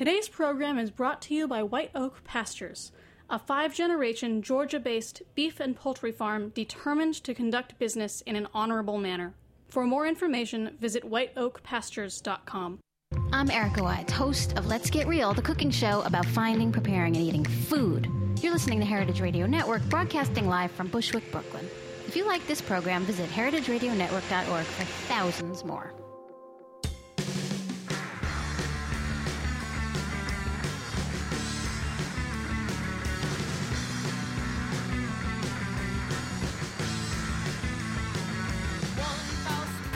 Today's program is brought to you by White Oak Pastures, a five generation Georgia based beef and poultry farm determined to conduct business in an honorable manner. For more information, visit whiteoakpastures.com. I'm Erica Wides, host of Let's Get Real, the cooking show about finding, preparing, and eating food. You're listening to Heritage Radio Network, broadcasting live from Bushwick, Brooklyn. If you like this program, visit heritageradionetwork.org for thousands more.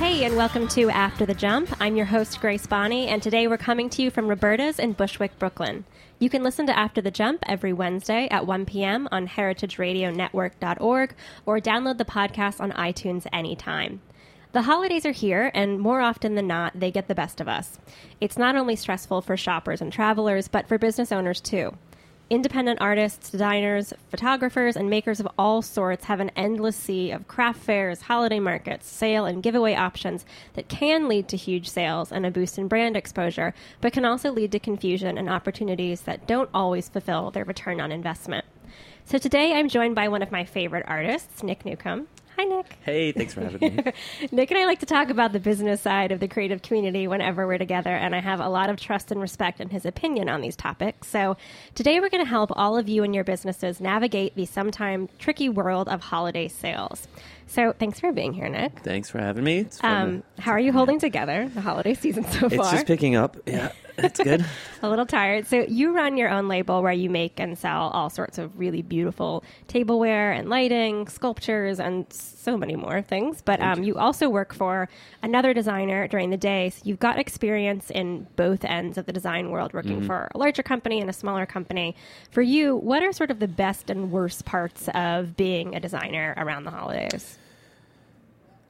Hey, and welcome to After the Jump. I'm your host, Grace Bonney, and today we're coming to you from Roberta's in Bushwick, Brooklyn. You can listen to After the Jump every Wednesday at 1 p.m. on heritageradionetwork.org or download the podcast on iTunes anytime. The holidays are here, and more often than not, they get the best of us. It's not only stressful for shoppers and travelers, but for business owners too. Independent artists, designers, photographers, and makers of all sorts have an endless sea of craft fairs, holiday markets, sale, and giveaway options that can lead to huge sales and a boost in brand exposure, but can also lead to confusion and opportunities that don't always fulfill their return on investment. So today I'm joined by one of my favorite artists, Nick Newcomb. Hi, Nick. Hey, thanks for having me. Nick and I like to talk about the business side of the creative community whenever we're together, and I have a lot of trust and respect in his opinion on these topics. So today we're going to help all of you and your businesses navigate the sometimes tricky world of holiday sales. So thanks for being here, Nick. Thanks for having me. It's Um, how are you holding together the holiday season so far? it's just picking up. Yeah, it's good. a little tired. So you run your own label where you make and sell all sorts of really beautiful tableware and lighting, sculptures, and so many more things. But um, you also work for another designer during the day. So you've got experience in both ends of the design world, working for a larger company and a smaller company. For you, what are sort of the best and worst parts of being a designer around the holidays?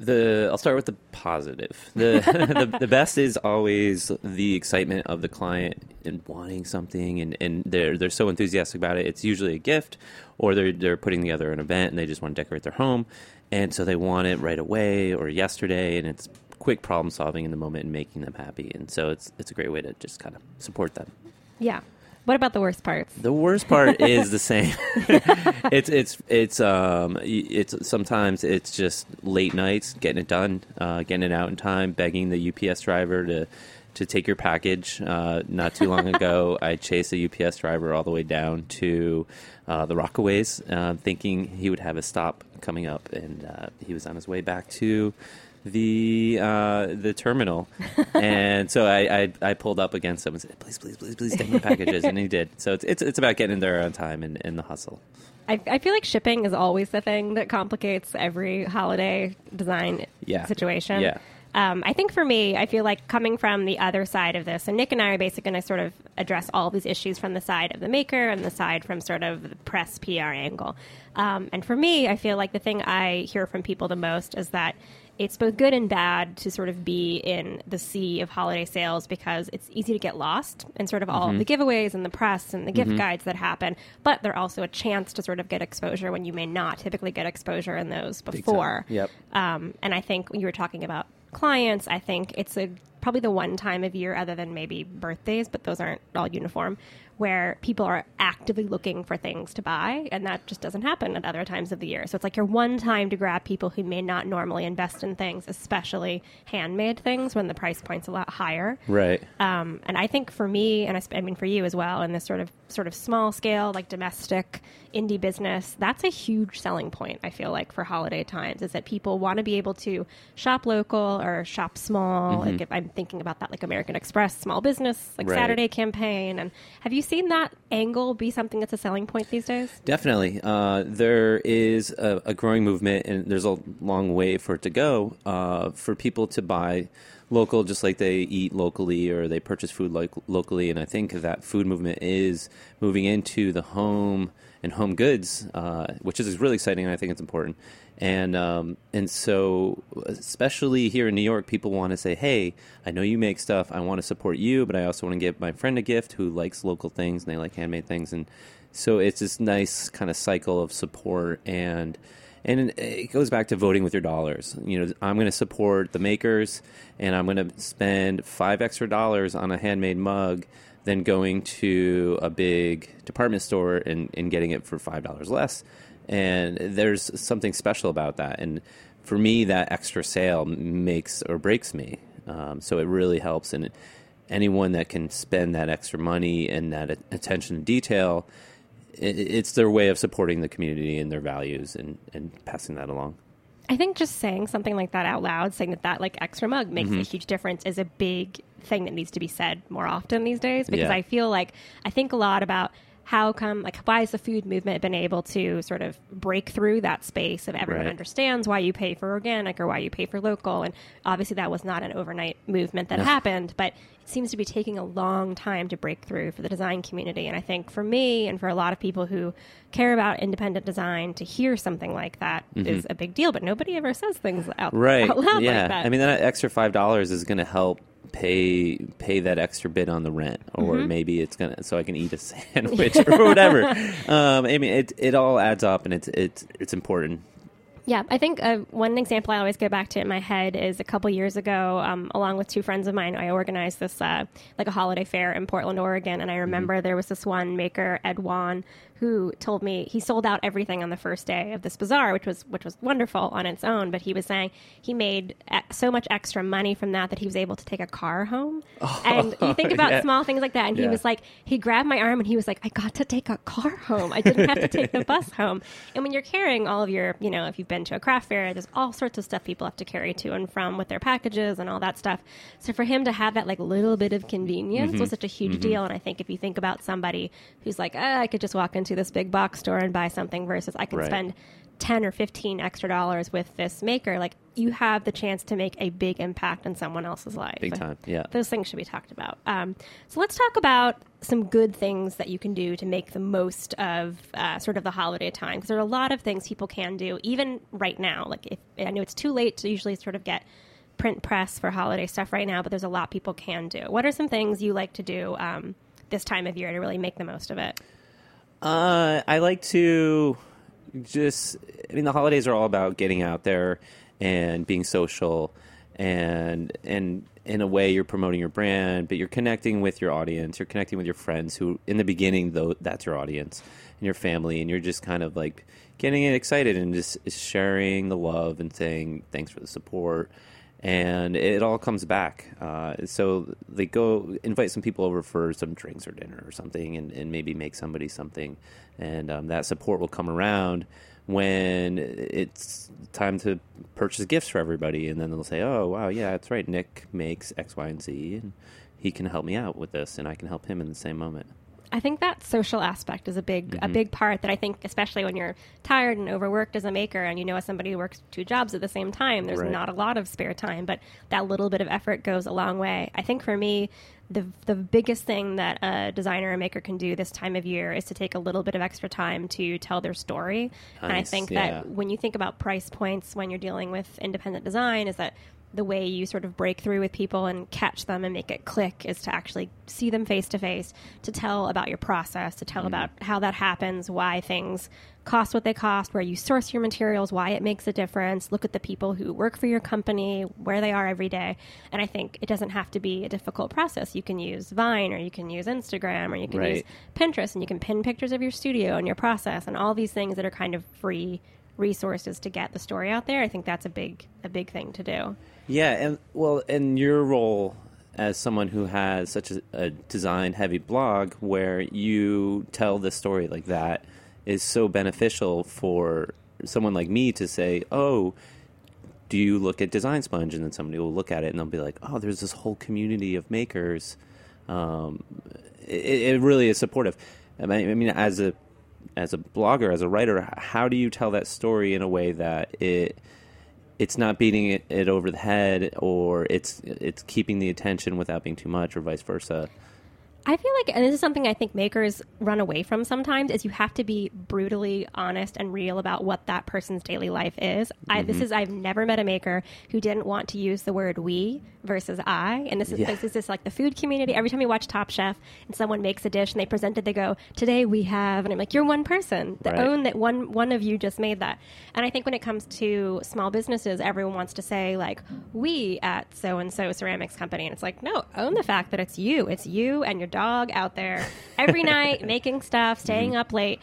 The I'll start with the positive. The, the the best is always the excitement of the client and wanting something, and, and they're they're so enthusiastic about it. It's usually a gift, or they're they're putting together an event and they just want to decorate their home, and so they want it right away or yesterday, and it's quick problem solving in the moment and making them happy. And so it's it's a great way to just kind of support them. Yeah. What about the worst parts? The worst part is the same. it's it's it's um it's sometimes it's just late nights getting it done, uh, getting it out in time, begging the UPS driver to to take your package. Uh, not too long ago, I chased a UPS driver all the way down to uh, the Rockaways, uh, thinking he would have a stop coming up, and uh, he was on his way back to the uh, the terminal, and so I, I I pulled up against him and said, "Please, please, please, please take my packages," and he did. So it's it's, it's about getting there on time and, and the hustle. I, I feel like shipping is always the thing that complicates every holiday design Yeah. situation. Yeah. Um, I think for me, I feel like coming from the other side of this, and Nick and I are basically going to sort of address all these issues from the side of the maker and the side from sort of the press PR angle. Um, and for me, I feel like the thing I hear from people the most is that it's both good and bad to sort of be in the sea of holiday sales because it's easy to get lost in sort of all of the giveaways and the press and the gift guides that happen. But they're also a chance to sort of get exposure when you may not typically get exposure in those before. Yep. Um, and I think you were talking about clients. I think it's a probably the one time of year, other than maybe birthdays, but those aren't all uniform, where people are actively looking for things to buy, and that just doesn't happen at other times of the year. So it's like your one time to grab people who may not normally invest in things, especially handmade things, when the price point's a lot higher. Right. Um, and I think for me, and I, I mean for you as well, in this sort of sort of small scale, like domestic indie business, that's a huge selling point. I feel like for holiday times is that people want to be able to shop local or shop small. Like if I'm thinking about that, like American Express small business, like Right. Saturday campaign. And have you seen that angle be something that's a selling point these days? Definitely. Uh, there is a, a growing movement, and there's a long way for it to go uh, for people to buy local, just like they eat locally or they purchase food like locally. And I think that food movement is moving into the home and home goods, uh, which is really exciting. And I think it's important. And um, and so, especially here in New York, people want to say, "Hey, I know you make stuff. I want to support you, but I also want to give my friend a gift who likes local things and they like handmade things." And so it's this nice kind of cycle of support and and it goes back to voting with your dollars. You know, I'm going to support the makers and I'm going to spend 5 extra dollars on a handmade mug than going to a big department store and, and getting it for five dollars less. And there's something special about that. And for me, that extra sale makes or breaks me. Um, so it really helps. And anyone that can spend that extra money and that attention to detail, it, it's their way of supporting the community and their values and, and passing that along. I think just saying something like that out loud, saying that that like extra mug makes Mm-hmm. a huge difference, is a big thing that needs to be said more often these days. Because Yeah. I feel like I think a lot about how come like why has the food movement been able to sort of break through that space of everyone Right. understands why you pay for organic or why you pay for local? And obviously that was not an overnight movement that happened but it seems to be taking a long time to break through for the design community. And i think for me and for a lot of people who care about independent design to hear something like that is a big deal but nobody ever says things out, Mm-hmm. right. out loud yeah. like that. I mean that extra five dollars is going to help pay pay that extra bit on the rent or Mm-hmm. maybe it's gonna so i can eat a sandwich or whatever. Um i mean it it all adds up and it's it's it's important. Yeah, I think uh, one example I always go back to in my head is a couple years ago, um, along with two friends of mine, I organized this uh, like a holiday fair in Portland, Oregon, and I remember there was this one maker, Ed Wan, who told me he sold out everything on the first day of this bazaar, which was which was wonderful on its own. But he was saying he made so much extra money from that that he was able to take a car home. and you think about yeah. small things like that, and he was like, he grabbed my arm and he was like, I got to take a car home. I didn't have to take the bus home. And when you're carrying all of your, you know, if you've been to a craft fair, there's all sorts of stuff people have to carry to and from with their packages and all that stuff. So for him to have that like little bit of convenience Mm-hmm. was such a huge deal. And I think if you think about somebody who's like, ah, I could just walk into this big box store and buy something versus I can Right. spend 10 or 15 extra dollars with this maker, like you have the chance to make a big impact in someone else's life. Big time, yeah. Those things should be talked about. Um, so let's talk about some good things that you can do to make the most of uh, sort of the holiday time. Because there are a lot of things people can do, even right now. Like, if I know it's too late to usually sort of get print press for holiday stuff right now, but there's a lot people can do. What are some things you like to do um, this time of year to really make the most of it? Uh, I like to just. I mean, the holidays are all about getting out there and being social, and and in a way, you're promoting your brand, but you're connecting with your audience. You're connecting with your friends, who in the beginning, though, that's your audience and your family, and you're just kind of like getting excited and just sharing the love and saying thanks for the support. And it all comes back. Uh, so they go invite some people over for some drinks or dinner or something, and, and maybe make somebody something, and um, that support will come around when it's time to purchase gifts for everybody, and then they'll say, "Oh, wow, yeah, that's right. Nick makes X, Y, and Z, and he can help me out with this, and I can help him in the same moment." I think that social aspect is a big Mm-hmm. a big part that I think especially when you're tired and overworked as a maker and you know as somebody who works two jobs at the same time there's Right. not a lot of spare time but that little bit of effort goes a long way. I think for me the the biggest thing that a designer or maker can do this time of year is to take a little bit of extra time to tell their story. and I think yeah. that when you think about price points when you're dealing with independent design is that the way you sort of break through with people and catch them and make it click is to actually see them face to face, to tell about your process, to tell Mm-hmm. about how that happens, why things cost what they cost, where you source your materials, why it makes a difference. Look at the people who work for your company, where they are every day. And I think it doesn't have to be a difficult process. You can use Vine or you can use Instagram or you can use Pinterest and you can pin pictures of your studio and your process and all these things that are kind of free resources to get the story out there. I think that's a big a big thing to do. Yeah, and well, and your role as someone who has such a, a design-heavy blog, where you tell the story like that, is so beneficial for someone like me to say, "Oh, do you look at Design Sponge?" And then somebody will look at it and they'll be like, "Oh, there's this whole community of makers." Um, it, it really is supportive. I mean, as a as a blogger, as a writer, how do you tell that story in a way that it it's not beating it, it over the head, or it's it's keeping the attention without being too much, or vice versa? I feel like, and this is something I think makers run away from sometimes, is you have to be brutally honest and real about what that person's daily life is. I, this mm-hmm. is I've never met a maker who didn't want to use the word "we" versus "I," and this is Yeah. this is just like the food community. Every time you watch Top Chef and someone makes a dish and they present it, they go, "Today we have," and I'm like, "You're one person. The Right. own that one one of you just made that." And I think when it comes to small businesses, everyone wants to say like, "We at so and so ceramics company," and it's like, no, own the fact that it's you. It's you and your dog out there every night making stuff, staying Mm-hmm. up late.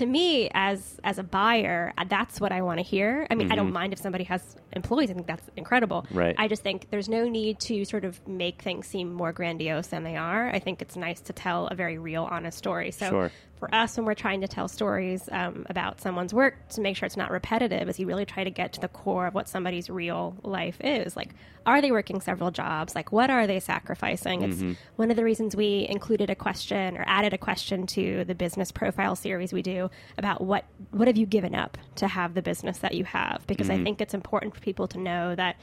To me, as as a buyer, uh, that's what I want to hear. I mean, I don't mind if somebody has employees. I think that's incredible. Mm-hmm. Right. I just think there's no need to sort of make things seem more grandiose than they are. I think it's nice to tell a very real, honest story. So Sure. For us, when we're trying to tell stories um, about someone's work, to make sure it's not repetitive, is you really try to get to the core of what somebody's real life is. Like, are they working several jobs? Like, what are they sacrificing? Mm-hmm. It's one of the reasons we included a question or added a question to the business profile series we do about what what have you given up to have the business that you have? Because Mm-hmm. I think it's important for people to know that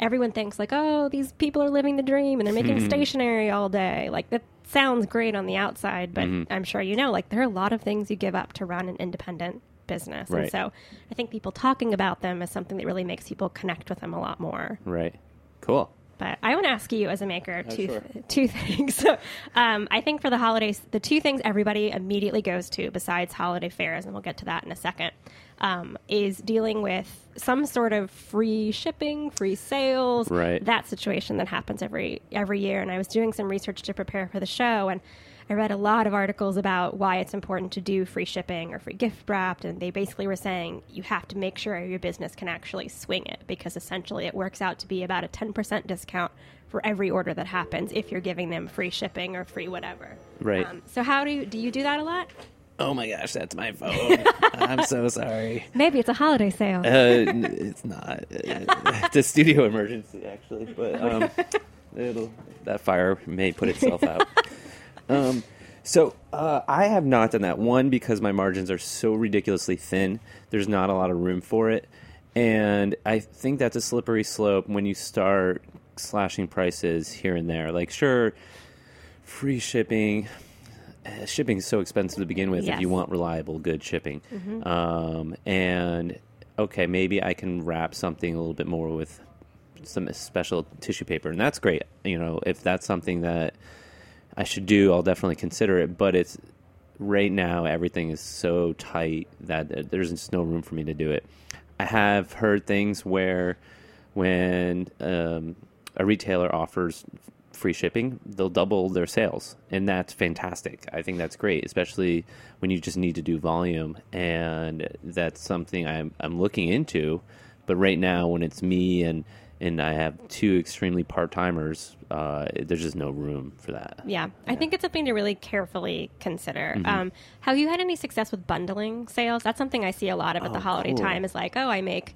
everyone thinks like, oh, these people are living the dream and they're making Mm-hmm. stationery all day. Like that sounds great on the outside, but Mm-hmm. I'm sure you know, like there are a lot of things you give up to run an independent business. And Right. so I think people talking about them is something that really makes people connect with them a lot more. Right. Cool. But I want to ask you as a maker two, sure. two things. So, um, I think for the holidays, the two things everybody immediately goes to, besides holiday fairs, and we'll get to that in a second, um, is dealing with some sort of free shipping, free sales, Right. that situation that happens every every year. And I was doing some research to prepare for the show, and I read a lot of articles about why it's important to do free shipping or free gift wrapped, and they basically were saying you have to make sure your business can actually swing it because essentially it works out to be about a 10% discount for every order that happens if you're giving them free shipping or free whatever. Right. Um, so how do you do you do that a lot? Oh my gosh, that's my phone. I'm so sorry. Maybe it's a holiday sale. Uh, it's not. Uh, it's a studio emergency, actually, but um, it'll that fire may put itself out. Um, so uh, I have not done that. One because my margins are so ridiculously thin. There's not a lot of room for it, and I think that's a slippery slope when you start slashing prices here and there. Like, sure, free shipping. uh, Shipping is so expensive to begin with if you want reliable, good shipping. Um, and okay, maybe I can wrap something a little bit more with some special tissue paper, and that's great. You know, if that's something that I should do, I'll definitely consider it. But it's right now everything is so tight that there's just no room for me to do it. I have heard things where when um, a retailer offers free shipping, they'll double their sales, and that's fantastic. I think that's great, especially when you just need to do volume, and that's something I'm I'm looking into. But right now, when it's me and and I have two extremely part timers, uh, there's just no room for that. Yeah, I think it's something to really carefully consider. Mm-hmm. Um, have you had any success with bundling sales? That's something I see a lot of at the Oh, holiday cool. time. Is like, oh, I make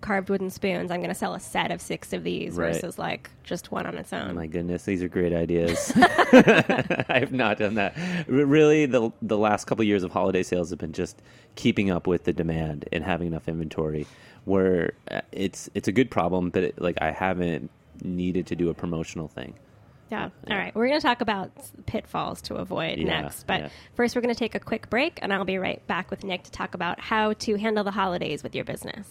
carved wooden spoons. I'm going to sell a set of six of these Right. versus like just one on its own. Oh my goodness, these are great ideas. I have not done that. R- Really, the the last couple of years of holiday sales have been just keeping up with the demand and having enough inventory. Where uh, it's it's a good problem, but it, like I haven't needed to do a promotional thing. Yeah. All right. We're going to talk about pitfalls to avoid Yeah, next. But yeah. first, we're going to take a quick break, and I'll be right back with Nick to talk about how to handle the holidays with your business.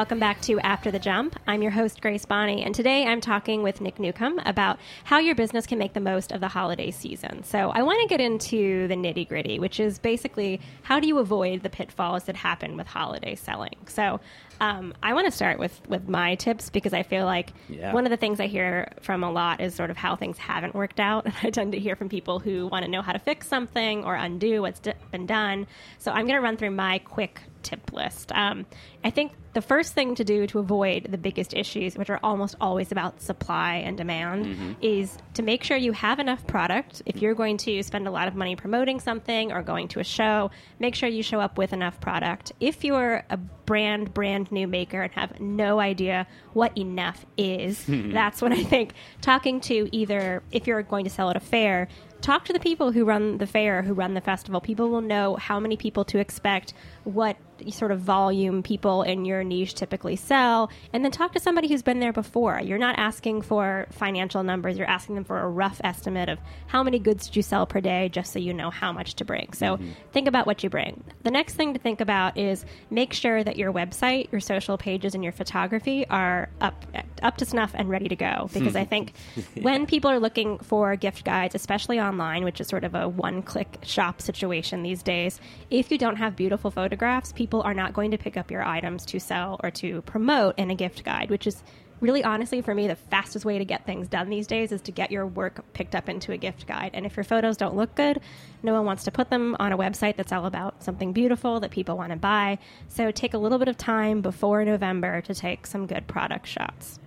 Welcome back to After the Jump. I'm your host, Grace Bonney, and today I'm talking with Nick Newcomb about how your business can make the most of the holiday season. So, I want to get into the nitty gritty, which is basically how do you avoid the pitfalls that happen with holiday selling? So, Um, I want to start with with my tips because I feel like Yeah. one of the things I hear from a lot is sort of how things haven't worked out. And I tend to hear from people who want to know how to fix something or undo what's d- been done. So I'm going to run through my quick tip list. Um, I think the first thing to do to avoid the biggest issues, which are almost always about supply and demand, mm-hmm. is to make sure you have enough product. If you're going to spend a lot of money promoting something or going to a show, make sure you show up with enough product. If you're a brand, brand new maker and have no idea what enough is, that's when I think talking to either if you're going to sell at a fair, talk to the people who run the fair, who run the festival. People will know how many people to expect, what sort of volume people in your niche typically sell, and then talk to somebody who's been there before. You're not asking for financial numbers, you're asking them for a rough estimate of how many goods did you sell per day just so you know how much to bring. So mm-hmm. think about what you bring. The next thing to think about is make sure that your website, your social pages, and your photography are up up to snuff and ready to go because hmm. I think when people are looking for gift guides, especially online, which is sort of a one click shop situation these days, if you don't have beautiful photographs, people are not going to pick up your items to sell or to promote in a gift guide, which is really honestly for me the fastest way to get things done these days is to get your work picked up into a gift guide. And if your photos don't look good no one wants to put them on a website that's all about something beautiful that people want to buy. So take a little bit of time before november to take some good product shots.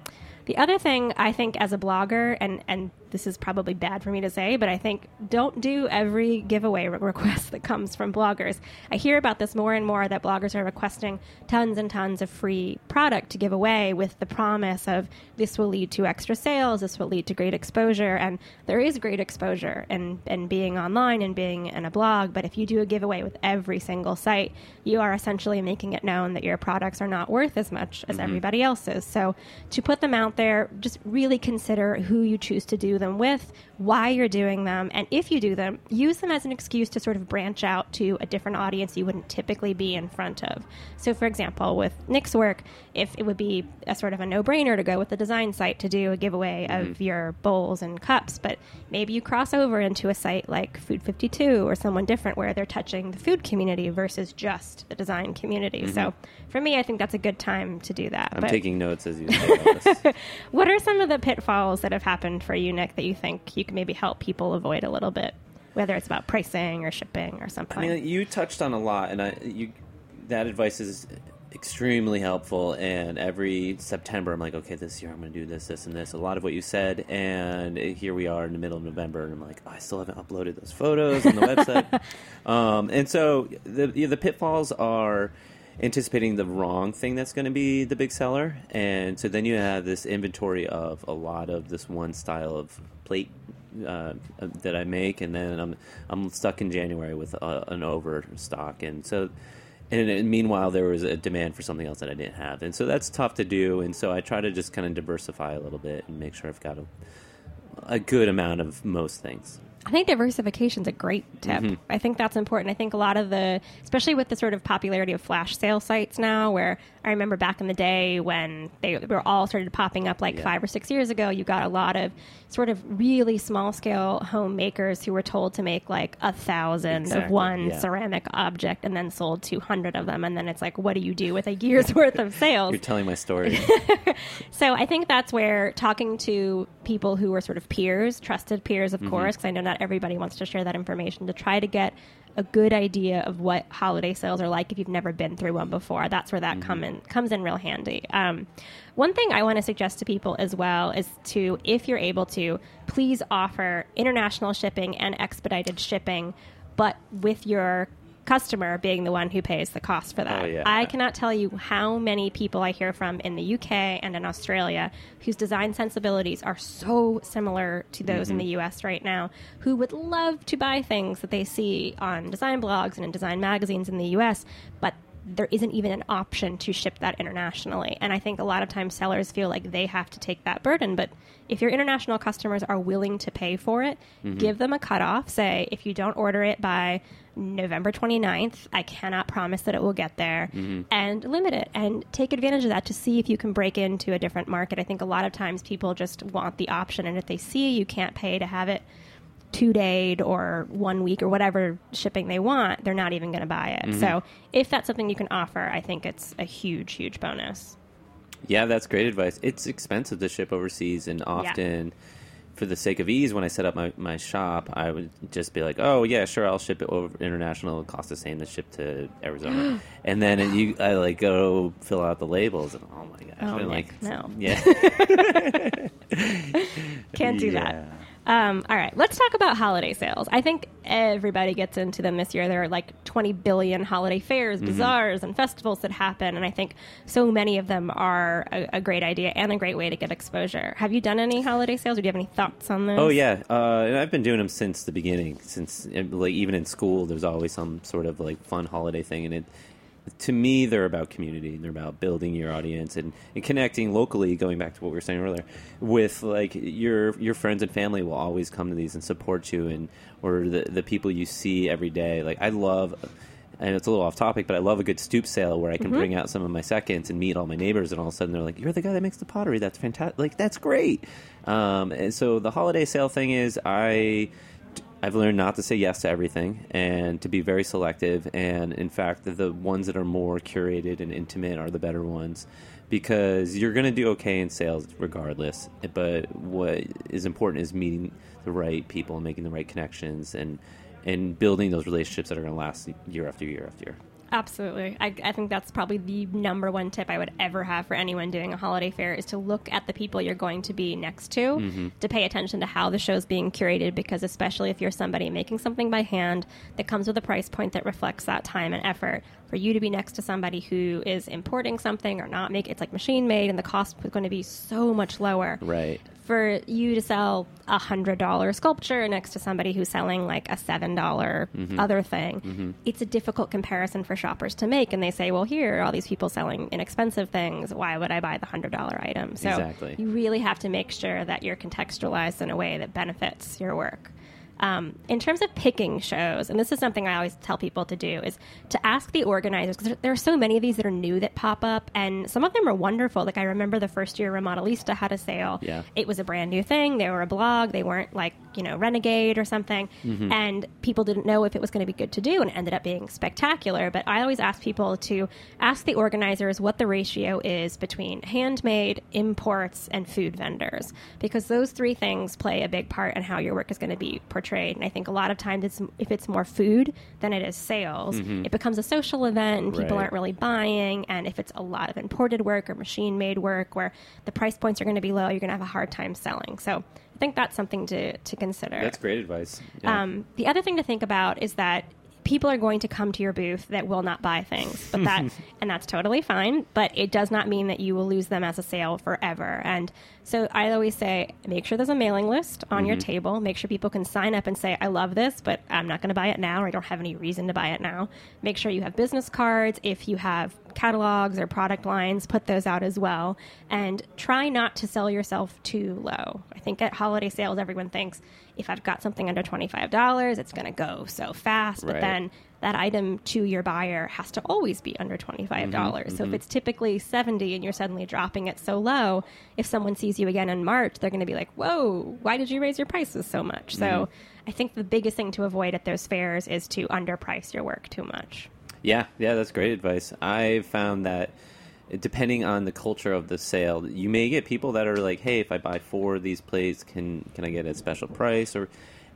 The other thing I think as a blogger, and, and this is probably bad for me to say, but I think don't do every giveaway re- request that comes from bloggers. I hear about this more and more that bloggers are requesting tons and tons of free product to give away with the promise of this will lead to extra sales, this will lead to great exposure, and there is great exposure in, in being online and being in a blog, but if you do a giveaway with every single site, you are essentially making it known that your products are not worth as much as mm-hmm. everybody else's. So to put them out there, just really consider who you choose to do them with, why you're doing them, and if you do them, use them as an excuse to sort of branch out to a different audience you wouldn't typically be in front of. So, for example, with Nick's work, if it would be a sort of a no-brainer to go with the design site to do a giveaway of mm-hmm. your bowls and cups, but maybe you cross over into a site like Food 52 or someone different where they're touching the food community versus just the design community. Mm-hmm. So, for me, I think that's a good time to do that. I'm But- taking notes as you say this. what are some of the pitfalls that have happened for you, Nick, that you think you can maybe help people avoid a little bit, whether it's about pricing or shipping or something? I mean, you touched on a lot, and I you that advice is extremely helpful. And every September, I'm like, okay, this year I'm going to do this, this, and this. A lot of what you said, and here we are in the middle of November, and I'm like, oh, I still haven't uploaded those photos on the website. Um, and so the the pitfalls are anticipating the wrong thing that's going to be the big seller, and so then you have this inventory of a lot of this one style of plate uh, that I make, and then I'm I'm stuck in January with uh, an overstock, and so. And, and meanwhile, there was a demand for something else that I didn't have, and so that's tough to do. And so I try to just kind of diversify a little bit and make sure I've got a, a good amount of most things. I think diversification is a great tip. Mm-hmm. I think that's important. I think a lot of the, especially with the sort of popularity of flash sale sites now, where I remember back in the day when they were all started popping up like Yeah. five or six years ago, you got a lot of sort of really small scale homemakers who were told to make like a thousand of one yeah. ceramic object and then sold 200 of them. And then it's like, what do you do with a year's worth of sales? You're telling my story. So I think that's where talking to people who are sort of peers, trusted peers, of Mm-hmm. course, because I know not everybody wants to share that information, to try to get a good idea of what holiday sales are like if you've never been through one before. That's where Mm-hmm. that come in, comes in real handy. Um, one thing I want to suggest to people as well is to, if you're able to, please offer international shipping and expedited shipping, but with your customer being the one who pays the cost for that. Oh, yeah. I cannot tell you how many people I hear from in the UK and in Australia whose design sensibilities are so similar to those in mm-hmm. the US right now, who would love to buy things that they see on design blogs and in design magazines in the US, but there isn't even an option to ship that internationally. And I think a lot of times sellers feel like they have to take that burden. But if your international customers are willing to pay for it, mm-hmm. give them a cutoff. Say, if you don't order it by November 29th, I cannot promise that it will get there, mm-hmm. and limit it and take advantage of that to see if you can break into a different market. I think a lot of times people just want the option, and if they see you can't pay to have it two day or one week or whatever shipping they want, they're not even going to buy it. So mm-hmm. if that's something you can offer, I think it's a huge, huge bonus. Yeah, that's great advice. It's expensive to ship overseas, and often, for the sake of ease, when I set up my, my shop, I would just be like, "Oh yeah, sure, I'll ship it over international. It costs the same to ship to Arizona." and then it, you, I like go fill out the labels, and oh my gosh, Oh, I'm Nick, like, no. yeah, Can't do that. Um, all right, let's talk about holiday sales. I think everybody gets into them this year. There are like 20 billion holiday fairs, Mm-hmm. bazaars, and festivals that happen, and I think so many of them are a, a great idea and a great way to get exposure. Have you done any holiday sales, or do you have any thoughts on those? Oh yeah, uh, and I've been doing them since the beginning. Since uh, like even in school, there's always some sort of like fun holiday thing, and it to me they're about community. They're about building your audience and, and connecting locally. Going back to what we were saying earlier, with like your your friends and family will always come to these and support you, and or the the people you see every day. Like I love. And it's a little off topic, but I love a good stoop sale where I can bring out some of my seconds and meet all my neighbors, and all of a sudden they're like, "You're the guy that makes the pottery. That's fantastic! Like that's great." Um, and so the holiday sale thing is, I I've learned not to say yes to everything and to be very selective. And in fact, the, ones that are more curated and intimate are the better ones because you're going to do okay in sales regardless. But what is important is meeting the right people and making the right connections and and building those relationships that are going to last year after year after year. Absolutely. I, I think that's probably the number one tip I would ever have for anyone doing a holiday fair is to look at the people you're going to be next to, Mm-hmm. to pay attention to how the show's being curated, because especially if you're somebody making something by hand that comes with a price point that reflects that time and effort, for you to be next to somebody who is importing something or not make it's like machine made and the cost is going to be so much lower Right. for you to sell a hundred dollar sculpture next to somebody who's selling like a seven dollar mm-hmm. other thing, mm-hmm. it's a difficult comparison for shoppers to make. And they say, well, here are all these people selling inexpensive things. Why would I buy the hundred dollar item? So Exactly. you really have to make sure that you're contextualized in a way that benefits your work. Um, in terms of picking shows, and this is something I always tell people to do, is to ask the organizers because there, there are so many of these that are new that pop up, and some of them are wonderful. Like I remember the first year Remodelista had a sale. Yeah. It was a brand new thing. They were a blog. They weren't like you know Renegade or something, and people didn't know if it was going to be good to do, and it ended up being spectacular. But I always ask people to ask the organizers what the ratio is between handmade, imports, and food vendors, because those three things play a big part in how your work is going to be portrayed. Trade and I think a lot of times, it's, if it's more food than it is sales, it becomes a social event, and people Right. aren't really buying. And if it's a lot of imported work or machine made work, where the price points are going to be low, you're going to have a hard time selling. So I think that's something to to consider. That's great advice. Yeah. Um, the other thing to think about is that people are going to come to your booth that will not buy things, but that and that's totally fine. But it does not mean that you will lose them as a sale forever. And so I always say, make sure there's a mailing list on your mm-hmm. table. Make sure people can sign up and say, I love this, but I'm not going to buy it now, or I don't have any reason to buy it now. Make sure you have business cards. If you have catalogs or product lines, put those out as well. And try not to sell yourself too low. I think at holiday sales, everyone thinks if I've got something under $25, it's going to go so fast. But then that item to your buyer has to always be under 25. dollars Mm-hmm, So if it's typically 70 and you're suddenly dropping it so low, if someone sees you again in March, they're going to be like, whoa, why did you raise your prices so much? So Mm-hmm. I think the biggest thing to avoid at those fairs is to underprice your work too much. Yeah, yeah, that's great advice. I've found that depending on the culture of the sale, you may get people that are like, "Hey, if I buy four of these plates, can can I get a special price?" Or,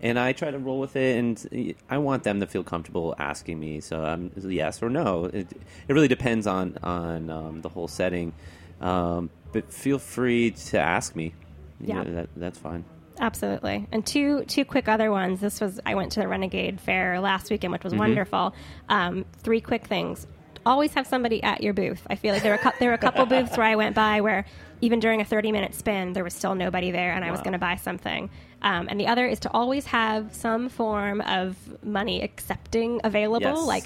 and I try to roll with it, and I want them to feel comfortable asking me. So I'm yes or no. It, it really depends on on um, the whole setting, um, but feel free to ask me. You Yeah. know, that, that's fine. Absolutely. And two two quick other ones. This was I went to the Renegade Fair last weekend, which was wonderful. Um, three quick things. Always have somebody at your booth. I feel like there were a cou- there were a couple booths where I went by where even during a 30 minute spin there was still nobody there and I was going to buy something. Um, and the other is to always have some form of money accepting available, Yes. like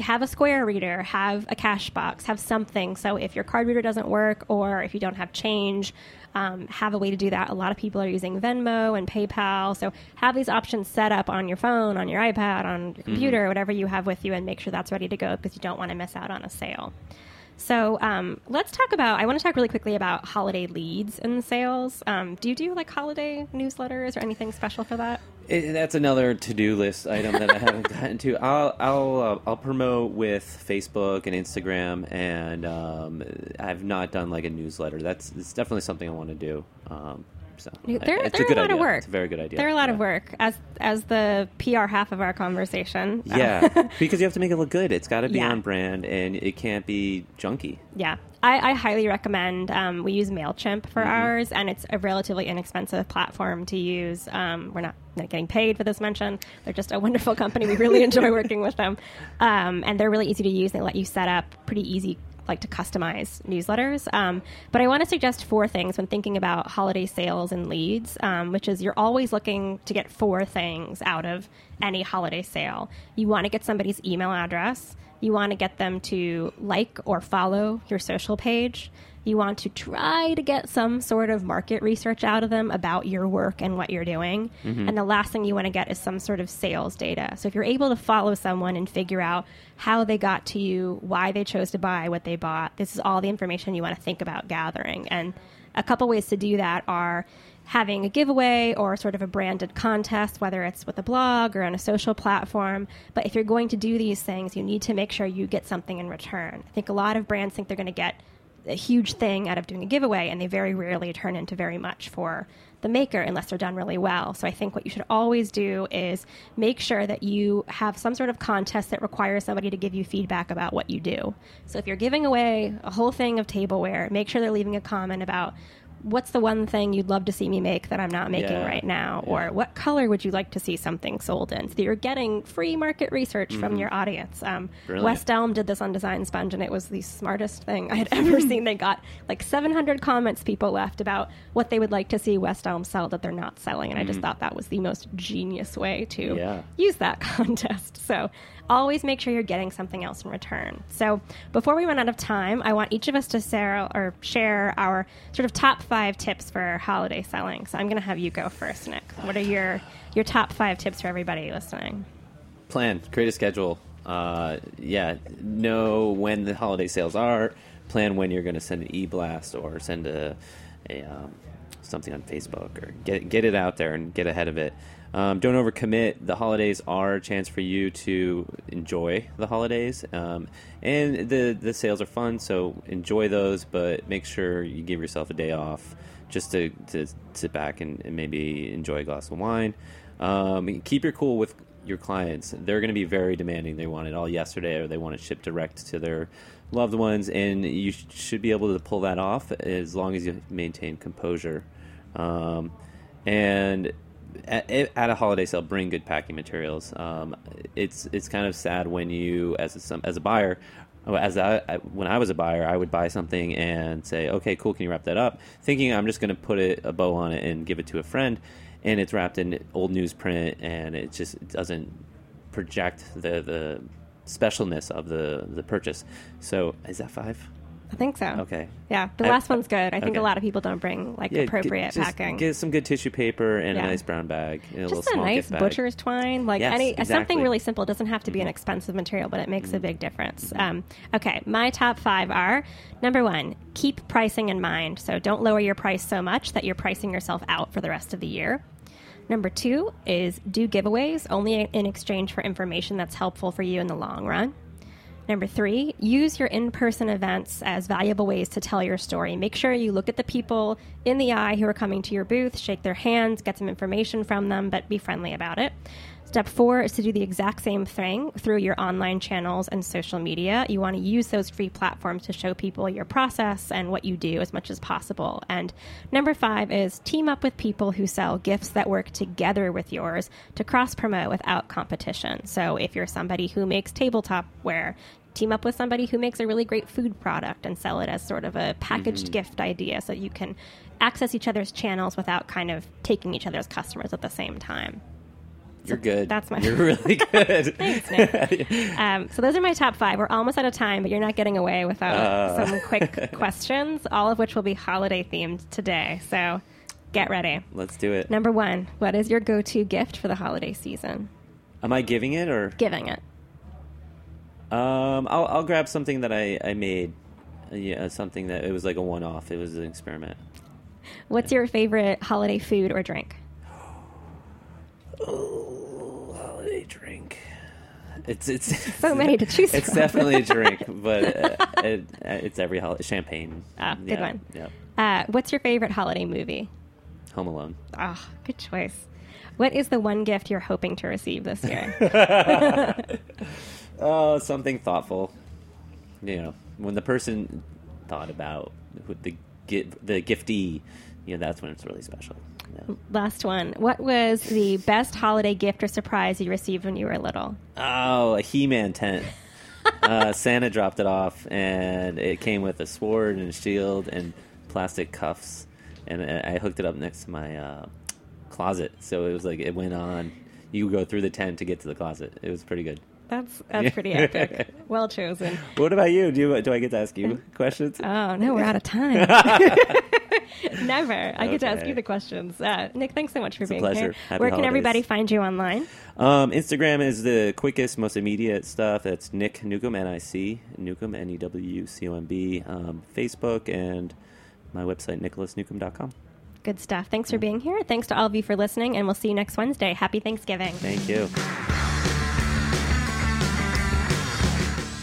have a square reader, have a cash box, have something. So if your card reader doesn't work or if you don't have change, um, have a way to do that. A lot of people are using Venmo and PayPal. So have these options set up on your phone, on your iPad, on your computer, whatever you have with you, and make sure that's ready to go because you don't want to miss out on a sale. So um, let's talk about. I want to talk really quickly about holiday leads and sales. Um, do you do like holiday newsletters or anything special for that? It, that's another to-do list item that I haven't gotten to. I'll I'll uh, I'll promote with Facebook and Instagram, and um, I've not done like a newsletter. That's it's definitely something I want to do. So They're, it's they're a good lot idea. of work. It's a very good idea. They're a lot of work as as the PR half of our conversation. Yeah, because you have to make it look good. It's got to be Yeah. on brand, and it can't be junky. Yeah. I, I highly recommend. Um, we use MailChimp for ours, and it's a relatively inexpensive platform to use. Um, we're not, not getting paid for this mention. They're just a wonderful company. We really enjoy working with them. Um, and they're really easy to use. They let you set up pretty easy, like to customize newsletters. Um, but I want to suggest four things when thinking about holiday sales and leads, um, which is you're always looking to get four things out of any holiday sale. You want to get somebody's email address. You want to get them to like or follow your social page. You want to try to get some sort of market research out of them about your work and what you're doing. Mm-hmm. And the last thing you want to get is some sort of sales data. So if you're able to follow someone and figure out how they got to you, why they chose to buy what they bought, this is all the information you want to think about gathering. And a couple ways to do that are having a giveaway or sort of a branded contest, whether it's with a blog or on a social platform. But if you're going to do these things, you need to make sure you get something in return. I think a lot of brands think they're going to get a huge thing out of doing a giveaway, and they very rarely turn into very much for the maker unless they're done really well. So I think what you should always do is make sure that you have some sort of contest that requires somebody to give you feedback about what you do. So if you're giving away a whole thing of tableware, make sure they're leaving a comment about what's the one thing you'd love to see me make that I'm not making Yeah. right now? Yeah. Or what color would you like to see something sold in? So you're getting free market research from your audience. Um, West Elm did this on Design Sponge, and it was the smartest thing I had ever seen. They got like 700 comments people left about what they would like to see West Elm sell that they're not selling. And I just thought that was the most genius way to Yeah. use that contest. So always make sure you're getting something else in return. So before we run out of time, I want each of us to share or share our sort of top five tips for holiday selling. So I'm going to have you go first, Nick. What are your your top five tips for everybody listening? Plan, create a schedule. Uh, yeah, know when the holiday sales are. Plan when you're going to send an e-blast or send a, a um, something on Facebook or get get it out there and get ahead of it. Um, don't overcommit. The holidays are a chance for you to enjoy the holidays, um, and the the sales are fun. So enjoy those, but make sure you give yourself a day off just to, to sit back and, and maybe enjoy a glass of wine. Um, keep your cool with your clients. They're going to be very demanding. They want it all yesterday, or they want it shipped direct to their loved ones, and you sh- should be able to pull that off as long as you maintain composure. Um, and at, at a holiday sale, bring good packing materials. Um, it's it's kind of sad when you, as a, some as a buyer, as I- when I was a buyer, I would buy something and say, "Okay, cool, can you wrap that up?" Thinking I'm just going to put it, a bow on it and give it to a friend, and it's wrapped in old newsprint, and it just doesn't project the the specialness of the the purchase. So is that five? I think so. Okay. Yeah, the I- last one's good. I think okay. a lot of people don't bring like Yeah, appropriate get, just packing. Get some good tissue paper and Yeah. a nice brown bag. And a little just a nice butcher's twine, like Yes, any exactly. Mm-hmm. something really simple. It doesn't have to be an expensive material, but it makes a big difference. Um, okay, my top five are number one: keep pricing in mind. So don't lower your price so much that you're pricing yourself out for the rest of the year. Number two is do giveaways only in exchange for information that's helpful for you in the long run. Number three, use your in person events as valuable ways to tell your story. Make sure you look at the people in the eye who are coming to your booth, shake their hands, get some information from them, but be friendly about it. Step four is to do the exact same thing through your online channels and social media. You want to use those free platforms to show people your process and what you do as much as possible. And number five is team up with people who sell gifts that work together with yours to cross promote without competition. So if you're somebody who makes tabletop ware, team up with somebody who makes a really great food product and sell it as sort of a packaged gift idea so you can access each other's channels without kind of taking each other's customers at the same time. You're good. that's my- You're really good. Thanks, Nick. um, so those are my top five. We're almost out of time, but you're not getting away without Uh. some quick questions, all of which will be holiday themed today. So get ready. Let's do it. Number one, what is your go-to gift for the holiday season? Am I giving it or? Giving it. Um, I'll I'll grab something that I I made yeah, something that it was like a one-off. It was an experiment. What's your favorite holiday food or drink? Oh, holiday drink. It's it's So many to choose It's from. definitely a drink, but uh, it, uh, it's every holiday champagne. Ah, good yeah, one. Yeah, Uh, what's your favorite holiday movie? Home Alone. Ah, good choice. What is the one gift you're hoping to receive this year? Oh, something thoughtful. You know, when the person thought about the the giftee, you know, that's when it's really special. Yeah. Last one. What was the best holiday gift or surprise you received when you were little? Oh, a He-Man tent. uh, Santa dropped it off, and it came with a sword and a shield and plastic cuffs, and I I hooked it up next to my uh, closet. So it was like it went on. You go through the tent to get to the closet. It was pretty good. That's that's pretty epic. Well chosen. What about you? Do you, do I get to ask you questions? Oh no, we're out of time. Never. I get to ask you the questions. Uh, Nick, thanks so much for a being here. Happy Where can everybody find you online? Um, Instagram is the quickest, most immediate stuff. That's Nick Newcomb, N I C, Newcomb, N E W C O M B. Um, Facebook and my website, nicholasnewcomb.com. Good stuff. Thanks for being here. Thanks to all of you for listening, and we'll see you next Wednesday. Happy Thanksgiving. Thank you.